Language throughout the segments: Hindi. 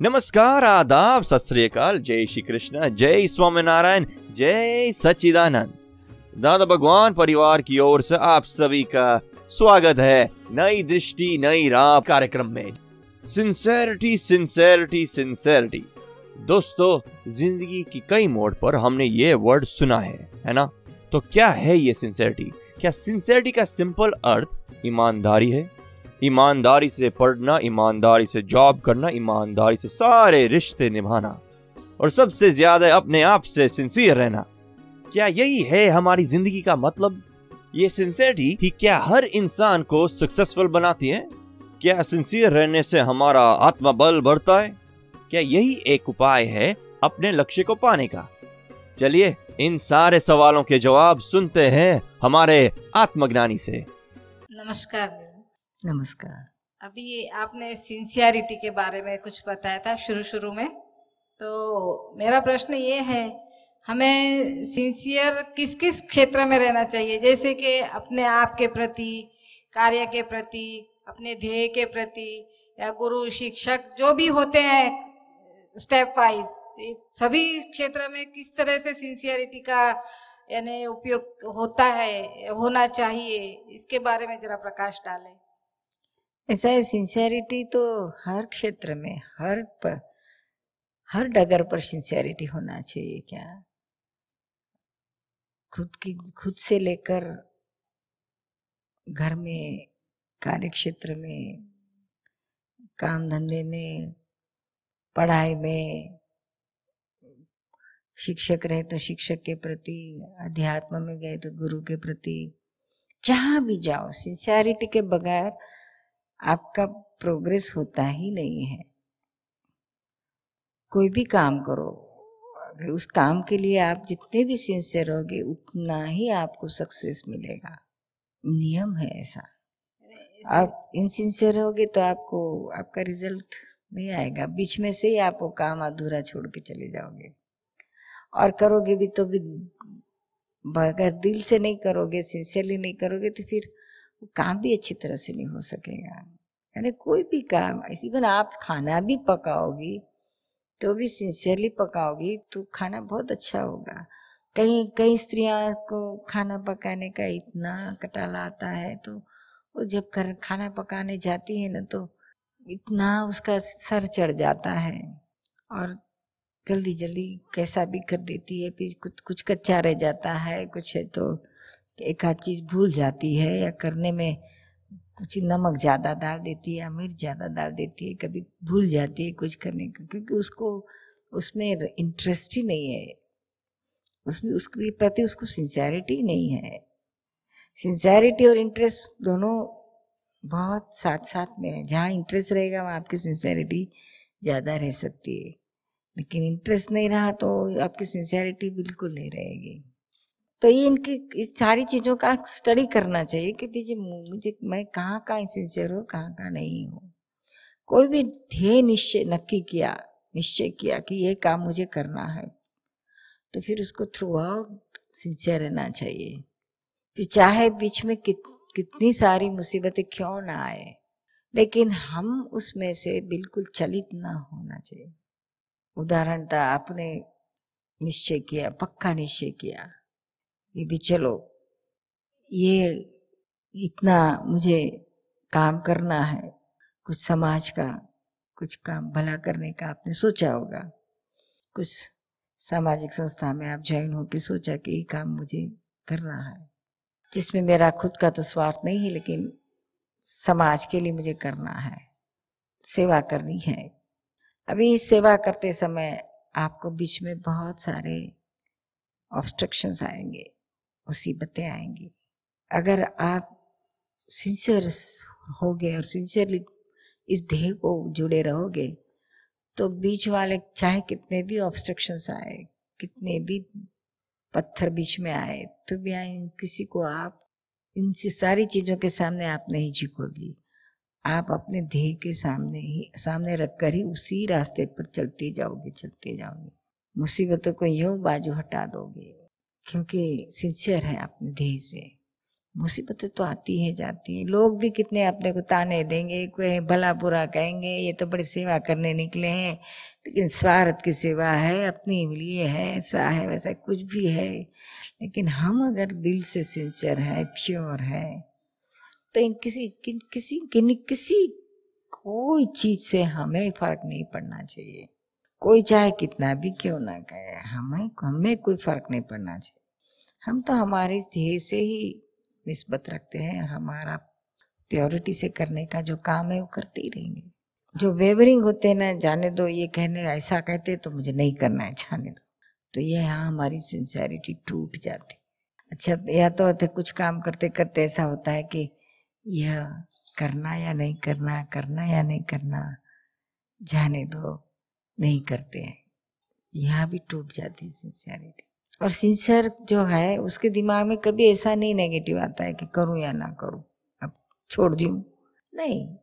नमस्कार, आदाब, सत जय श्री कृष्ण, जय स्वामीनारायण, जय सच्चिदानंद। दादा भगवान परिवार की ओर से आप सभी का स्वागत है नई दृष्टि, नई राह कार्यक्रम में। सिंसेरिटी सिंसेरिटी सिंसेरिटी दोस्तों, ज़िंदगी की कई मोड़ पर हमने ये वर्ड सुना है है ना? तो क्या है ये सिंसेरिटी क्या सिंसेरिटी का सिंपल अर्थ ईमानदारी है? ईमानदारी से पढ़ना, ईमानदारी से जॉब करना, ईमानदारी से सारे रिश्ते निभाना और सबसे ज़्यादा अपने आप से सिंसियर रहना। क्या यही है हमारी ज़िंदगी का मतलब? ये सिंसियरिटी ही क्या हर इंसान को सक्सेसफुल बनाती है? क्या सिंसियर रहने से हमारा आत्मबल बढ़ता है? क्या यही एक उपाय है अपने लक्ष्य को पाने का? चलिए, इन सारे सवालों के जवाब सुनते हैं हमारे आत्मज्ञानी से। नमस्कार। नमस्कार। अभी आपने सिंसियरिटी के बारे में कुछ बताया था शुरू शुरू में। तो मेरा प्रश्न ये है, हमें सिंसियर किस किस क्षेत्र में रहना चाहिए? जैसे कि अपने आप के प्रति, कार्य के प्रति, अपने ध्येय के प्रति, या गुरु, शिक्षक, जो भी होते हैं स्टेप वाइज सभी क्षेत्र में किस तरह से सिंसियरिटी का, यानी उपयोग होता है, होना चाहिए, इसके बारे में जरा प्रकाश डालें। ऐसा है सिंसियरिटी तो हर क्षेत्र में, हर पर हर डगर पर सिंसियरिटी होना चाहिए क्या? खुद की, खुद से लेकर घर में कार्य क्षेत्र में, काम धंधे में, पढ़ाई में, शिक्षक रहे तो शिक्षक के प्रति, अध्यात्म में गए तो गुरु के प्रति, जहाँ भी जाओ सिंसियरिटी के बगैर आपका प्रोग्रेस होता ही नहीं है। कोई भी काम करो। उस काम के लिए आप जितने भी सिंसियर होगे उतना ही आपको सक्सेस मिलेगा। नियम है ऐसा। आप इनसिंसियर होगे तो आपको, आपका रिज़ल्ट नहीं आएगा। बीच में से ही आप वो काम अधूरा छोड़ के चले जाओगे। और करोगे भी तो भी अगर दिल से नहीं करोगे सिंसियरली नहीं करोगे तो फिर वो काम भी अच्छी तरह से नहीं हो सकेगा। यानी कोई भी काम, इवन आप खाना भी पकाओगी तो भी सिंसियरली पकाओगी तो खाना बहुत अच्छा होगा। कहीं कई स्त्रियाँ को खाना पकाने का इतना कटाला आता है तो वो जब कर खाना पकाने जाती है ना तो इतना उसका सर चढ़ जाता है। और जल्दी जल्दी कैसा भी कर देती है, फिर कुछ कुछ कच्चा रह जाता है, कुछ है तो एक आध चीज़ भूल जाती है या करने में कुछ नमक ज़्यादा डाल देती है या मिर्च ज़्यादा डाल देती है, कभी भूल जाती है कुछ करने का, क्योंकि उसको, उसमें इंटरेस्ट ही नहीं है। उसमें उसके प्रति उसको सिंसियरिटी नहीं है। सिंसियरिटी और इंटरेस्ट दोनों बहुत साथ साथ में है। जहाँ इंटरेस्ट रहेगा, वहाँ आपकी सिंसियरिटी ज़्यादा रह सकती है। लेकिन इंटरेस्ट नहीं रहा तो आपकी सिंसियरिटी बिल्कुल नहीं रहेगी। तो ये इनकी इस सारी चीज़ों का स्टडी करना चाहिए कि मुझे मुझे मैं कहाँ कहाँ सिंसियर हूँ कहाँ कहाँ नहीं हूँ। कोई भी ध्येय निश्चय नक्की किया निश्चय किया कि ये काम मुझे करना है तो फिर उसको थ्रू आउट सिंसियर रहना चाहिए। फिर चाहे बीच में कित, कितनी सारी मुसीबतें क्यों ना आए लेकिन हम उसमें से बिल्कुल चलित ना होना चाहिए। उदाहरण था आपने निश्चय किया पक्का निश्चय किया। कि भी चलो, ये इतना मुझे काम करना है, कुछ समाज का, कुछ काम भला करने का आपने सोचा होगा। कुछ सामाजिक संस्था में आप ज्वाइन होकर सोचा कि ये काम मुझे करना है। जिसमें मेरा खुद का तो स्वार्थ नहीं है, लेकिन समाज के लिए मुझे करना है, सेवा करनी है। अभी सेवा करते समय आपको बीच में बहुत सारे ऑब्स्ट्रक्शंस आएँगे। मुसीबतें आएँगी। अगर आप सिंसियर होगे और सिंसियरली इस ध्येय को जुड़े रहोगे तो बीच वाले चाहे कितने भी ऑब्स्ट्रक्शंस आए, कितने भी पत्थर बीच में आए तो भी आए, किसी को आप इन सारी चीज़ों के सामने आप नहीं झुकोगी। आप अपने ध्येय के सामने ही, सामने रखकर ही उसी रास्ते पर चलते जाओगे चलते जाओगे। मुसीबतों को यूँ बाजू हटा दोगे। क्योंकि सिंसियर है अपने ध्येय से। मुसीबतें तो आती है जाती है। लोग भी कितने अपने को ताने देंगे कोई भला बुरा कहेंगे ये तो बड़ी सेवा करने निकले हैं। लेकिन स्वार्थ की सेवा है अपने लिए है ऐसा है वैसा कुछ भी है। लेकिन हम अगर दिल से सिंसियर है प्योर है तो इन किसी किन, किसी किन, किसी कोई चीज़ से हमें फ़र्क नहीं पड़ना चाहिए। कोई चाहे कितना भी क्यों ना कहे हमें हमें कोई फ़र्क नहीं पड़ना चाहिए। हम तो हमारे ध्येय से ही निस्बत रखते हैं और हमारा प्योरिटी से करने का जो काम है वो करते ही रहेंगे। जो वेवरिंग होते हैं ना, जाने दो, ये कहने, ऐसा कहते तो मुझे नहीं करना है, जाने दो। तो ये यहाँ हमारी सिंसियरिटी टूट जाती। अच्छा या तो कुछ काम करते करते ऐसा होता है कि यह करना या नहीं करना करना या नहीं करना, जाने दो, नहीं करते हैं। यहाँ भी टूट जाती है सिंसियरिटी और सिंसियर जो है, उसके दिमाग में कभी ऐसा नहीं नेगेटिव आता है कि करूँ या ना करूँ। अब छोड़ दू। नहीं,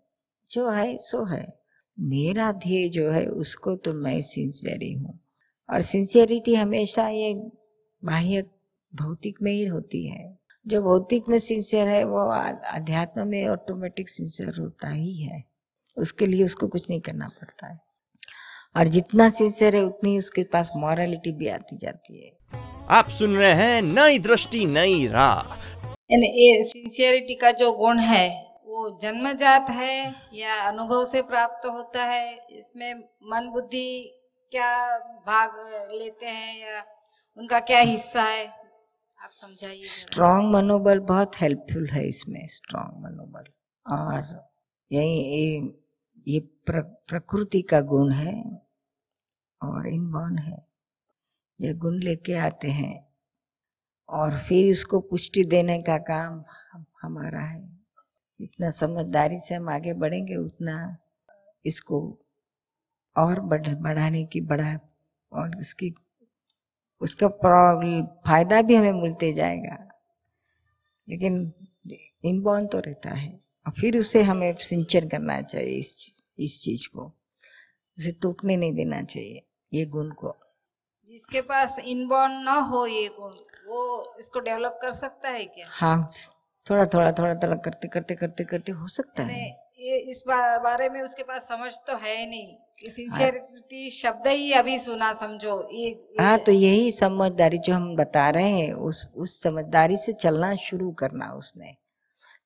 जो है, सो है। मेरा ध्येय जो है, उसको तो मैं सिंसियरी हूँ। और सिंसियरिटी हमेशा ये बाह्य भौतिक में ही होती है। जो भौतिक में सिंसियर है, वो अध्यात्म में ऑटोमेटिक सिंसियर होता ही है। उसके लिए उसको कुछ नहीं करना पड़ता है। और जितना सिंसियर है उतनी उसके पास मॉरलिटी भी आती जाती है। आप सुन रहे हैं नई दृष्टि नई राह। ये सिंसियरिटी का जो गुण है वो जन्मजात है या अनुभव से प्राप्त होता है इसमें मन बुद्धि क्या भाग लेते हैं या उनका क्या हिस्सा है आप समझाइए। स्ट्रॉन्ग मनोबल बहुत हेल्पफुल है इसमें स्ट्रॉन्ग मनोबल। और यही ये, ये प्र, प्रकृति का गुण है और इनबॉर्न है। ये गुण लेके आते हैं और फिर इसको पुष्टि देने का काम हमारा है। इतना समझदारी से हम आगे बढ़ेंगे, उतना इसको और बढ़, बढ़ाने की बढ़ा और इसकी, उसका फ़ायदा भी हमें मिलते जाएगा। लेकिन इनबॉर्न तो रहता है। और फिर उसे हमें सिंचन करना चाहिए इस इस चीज़ को। उसे टूटने नहीं देना चाहिए। ये गुण को। जिसके पास इनबॉर्न ना हो ये गुण वो इसको डेवलप कर सकता है क्या? हाँ थोड़ा थोड़ा थोड़ा थोड़ा करते करते करते करते हो सकता है। ये इस बारे में उसके पास समझ तो है नहीं। सिंसियरिटी शब्द ही अभी सुना समझो ये हाँ तो यही समझदारी जो हम बता रहे हैं उस उस समझदारी से चलना शुरू करना उसने।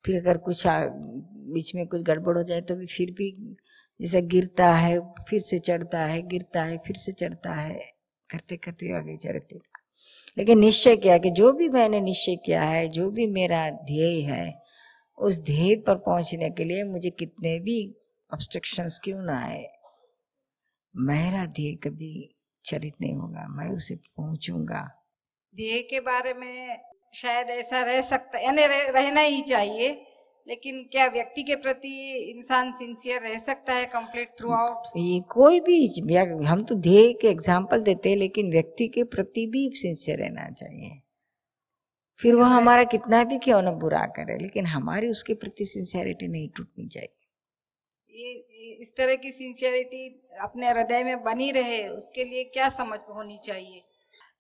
फिर अगर कुछ बीच में कुछ गड़बड़ हो जाए तो भी फिर भी जैसे गिरता है, फिर से चढ़ता है, गिरता है, फिर से चढ़ता है करते करते आगे चढ़ते। लेकिन निश्चय किया कि जो भी मैंने निश्चय किया है, जो भी मेरा ध्येय है, उस ध्येय पर पहुँचने के लिए मुझे कितने भी ऑब्स्ट्रक्शन क्यों ना आए। मेरा ध्येय कभी चरित नहीं होगा, मैं उसे पहुंचूँगा। ध्येय के बारे में शायद ऐसा रह सकता, यानी रहना ही चाहिए। लेकिन क्या व्यक्ति के प्रति इंसान सिंसियर रह सकता है कंप्लीट थ्रू आउट ये कोई भी हम तो ध्येय के एग्ज़ाम्पल देते हैं लेकिन व्यक्ति के प्रति भी सिंसियर रहना चाहिए। फिर वो हमारा कितना भी क्यों ना बुरा करे लेकिन हमारी उसके प्रति सिंसियरिटी नहीं टूटनी चाहिए। ये इस तरह की सिंसियरिटी अपने हृदय में बनी रहे उसके लिए क्या समझ होनी चाहिए?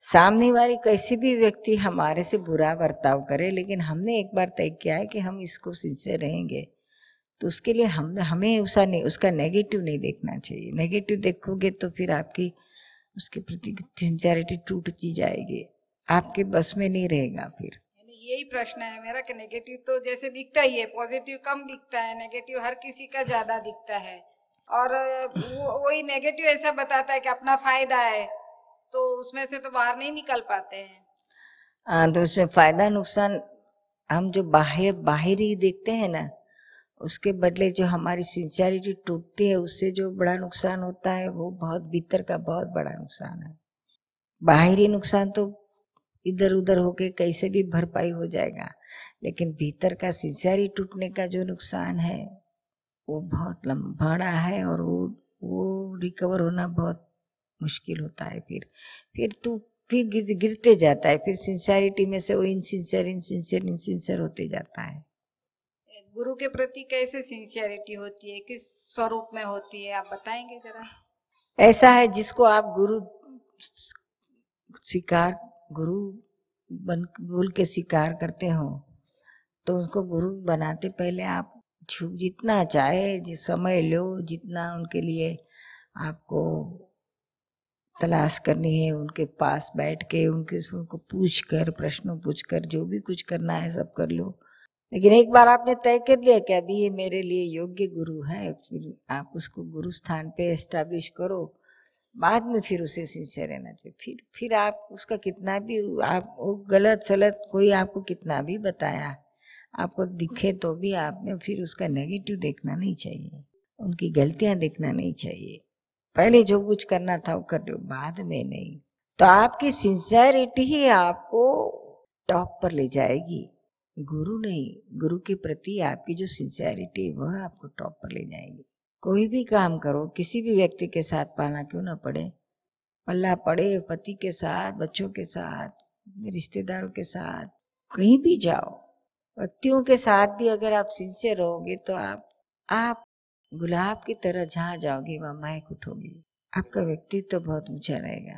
सामने वाली कैसी भी व्यक्ति हमारे से बुरा बर्ताव करे, लेकिन हमने एक बार तय किया है कि हम इसको सिंसियर रहेंगे। तो उसके लिए हम, हमें उसका नहीं उसका नेगेटिव नहीं देखना चाहिए। नेगेटिव देखोगे तो फिर आपकी, उसके प्रति सिंसियरिटी टूटती जाएगी। आपके बस में नहीं रहेगा फिर। यही प्रश्न है मेरा कि नेगेटिव तो जैसे दिखता ही है पॉजिटिव कम दिखता है नेगेटिव हर किसी का ज़्यादा दिखता है। और वो, वही नेगेटिव ऐसा बताता है कि अपना फ़ायदा है। तो उसमें से तो बाहर नहीं निकल पाते हैं। हाँ तो उसमें फ़ायदा नुकसान हम जो बाह्य बाहरी देखते हैं ना, उसके बदले जो हमारी सिंसियरिटी टूटती है, उससे जो बड़ा नुकसान होता है, वो बहुत भीतर का बहुत बड़ा नुकसान है। बाहरी नुकसान तो इधर उधर होके कैसे भी भरपाई हो जाएगा, लेकिन भीतर का सिंसियरी टूटने का जो नुकसान है, वो बहुत लंबा है और वो वो रिकवर होना बहुत मुश्किल होता है फिर। फिर तू फिर गिर, गिरते जाता है फिर सिंसियरिटी में से वो इनसिंसियर इनसिंसियर इनसिंसियर होते जाता है। गुरु के प्रति कैसे सिंसियरिटी होती है? किस स्वरूप में होती है? आप बताएँगे जरा। ऐसा है जिसको आप गुरु स्वीकार गुरु बन बोल के स्वीकार करते हो तो उसको गुरु बनाते पहले आप जितना चाहे जिस समय लो जितना उनके लिए आपको तलाश करनी है, उनके पास बैठ के, उनके, उनको पूछ कर प्रश्न पूछ कर जो भी कुछ करना है सब कर लो। लेकिन एक बार आपने तय कर लिया कि अभी ये मेरे लिए योग्य गुरु है, फिर आप उसको गुरु स्थान पे एस्टेब्लिश करो, बाद में फिर उसे सिंसियर रहना चाहिए। फिर फिर आप, उसका कितना भी आप, वो गलत सलत कोई आपको कितना भी बताया, आपको दिखे तो भी आपने फिर उसका नेगेटिव देखना नहीं चाहिए, उनकी गलतियाँ देखना नहीं चाहिए। पहले जो कुछ करना था वो कर लो, बाद में नहीं। तो आपकी सिंसियरिटी ही आपको टॉप पर ले जाएगी। गुरु नहीं, गुरु के प्रति आपकी जो सिंसियरिटी वह आपको टॉप पर ले जाएगी। कोई भी काम करो, किसी भी व्यक्ति के साथ पालना क्यों ना पड़े? पल्ला पड़े पति के साथ, बच्चों के साथ, रिश्तेदारों के साथ, कहीं भी जाओ। व्यक्तियों के साथ भी अगर आप सिंसियर रहोगे तो आप आप गुलाब की तरह जहाँ जाओगी वहाँ महक उठोगी। आपका व्यक्तित्व तो बहुत ऊँचा रहेगा।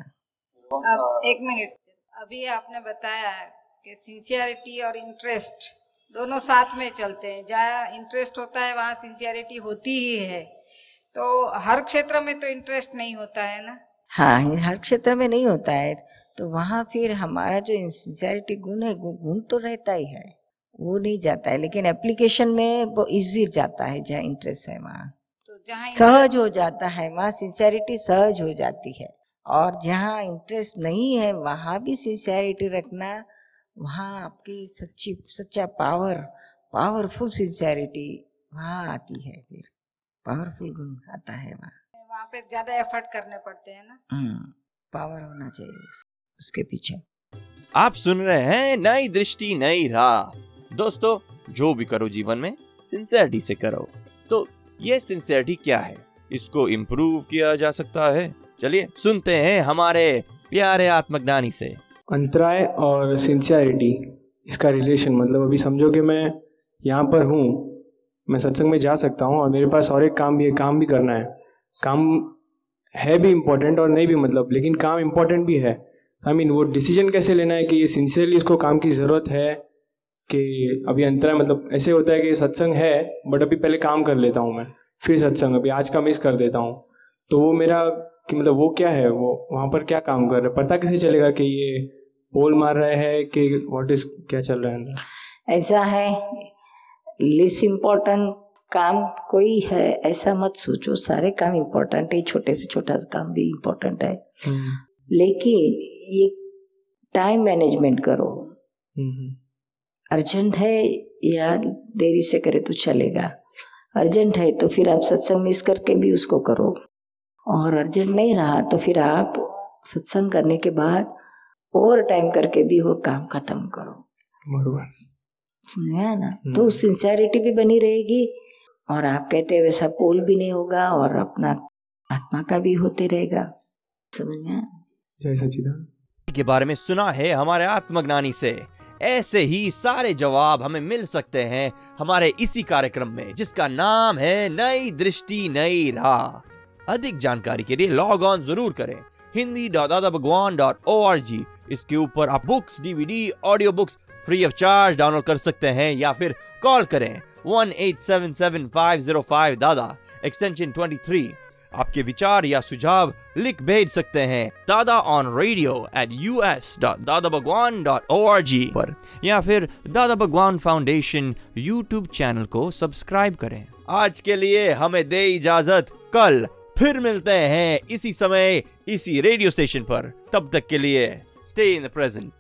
अब एक मिनट। अभी आपने बताया कि सिंसियरिटी और इंटरेस्ट दोनों साथ में चलते हैं। जहाँ इंटरेस्ट होता है वहाँ सिंसियरिटी होती ही है। तो हर क्षेत्र में तो इंटरेस्ट नहीं होता है ना? हाँ हर क्षेत्र में नहीं होता है। तो वहाँ फिर हमारा जो सिंसियरिटी गुण है वो गुण तो रहता ही है। वो नहीं जाता है लेकिन एप्लीकेशन में वो इजी जाता है जहाँ इंटरेस्ट है वहाँ। तो सहज हो जाता है वहाँ सिंसियरिटी सहज हो जाती है। और जहाँ इंटरेस्ट नहीं है वहाँ भी सिंसियरिटी रखना वहाँ आपकी सच्ची सच्चा पावर पावरफुल सिंसियरिटी वहाँ आती है फिर। पावरफुल गुण आता है वहाँ। वहाँ पे ज़्यादा एफर्ट करने पड़ते हैं ना? पावर होना चाहिए उसके पीछे। आप सुन रहे हैं नई दृष्टि नई राह। दोस्तों जो भी करो जीवन में सिंसियरिटी से करो। तो ये सिंसियरिटी क्या है? इसको इम्प्रूव किया जा सकता है? चलिए सुनते हैं हमारे प्यारे आत्मज्ञानी से। अंतराय और सिंसियरिटी इसका रिलेशन मतलब अभी समझो कि मैं यहाँ पर हूँ मैं सत्संग में जा सकता हूँ और मेरे पास और एक काम भी है काम भी करना है। काम है भी इम्पोर्टेंट और नहीं भी मतलब लेकिन काम इम्पोर्टेंट भी है। आई I मीन mean, वो डिसीज़न कैसे लेना है कि ये सिंसियरली इसको काम की ज़रूरत है? कि अभी अंतराय मतलब ऐसे होता है कि सत्संग है बट अभी पहले काम कर लेता हूँ मैं फिर सत्संग अभी आज का मिस कर देता हूँ। तो वो मेरा कि मतलब वो क्या है वो वहाँ पर क्या काम कर रहे हैं? पता कैसे चलेगा कि ये पोल मार रहे हैं कि व्हाट इज़ क्या चल रहा है अंदर? ऐसा है लिस इम्पोर्टेंट काम कोई है ऐसा मत सोचो सारे काम इम्पोर्टेंट है छोटे से छोटा काम भी इम्पोर्टेंट है। लेकिन ये टाइम मैनेजमेंट करो। अर्जेंट है या देरी से करे तो चलेगा। अर्जेंट है तो फिर आप सत्संग मिस करके भी उसको करो। और अर्जेंट नहीं रहा तो फिर आप सत्संग करने के बाद ओवर टाइम करके भी वो काम खत्म करो। बरोबर। समझा ना तो सिंसियरिटी भी बनी रहेगी और आप कहते हैं वैसा पोल भी नहीं होगा और अपना आत्मा का भी होते रहेगा। समझ में जय सचिदान के बारे में सुना है हमारे आत्मज्ञानी से। ऐसे ही सारे जवाब हमें मिल सकते हैं हमारे इसी कार्यक्रम में, जिसका नाम है नई दृष्टि, नई राह। अधिक जानकारी के लिए लॉग ऑन ज़रूर करें। Hindi dot Dada Bhagwan dot O R G इसके ऊपर आप books DVD audio books free of charge download कर सकते हैं या फिर कॉल करें। One eight seven seven five zero five Dada extension twenty three आपके विचार या सुझाव लिख भेज सकते हैं Dada on radio at U S dot Dada Bhagwan dot O R G पर। या फिर Dada Bhagwan foundation YouTube channel को सब्सक्राइब करें। आज के लिए हमें दे इजाज़त। कल फिर मिलते हैं इसी समय, इसी रेडियो स्टेशन पर। तब तक के लिए स्टे इन द प्रेजेंट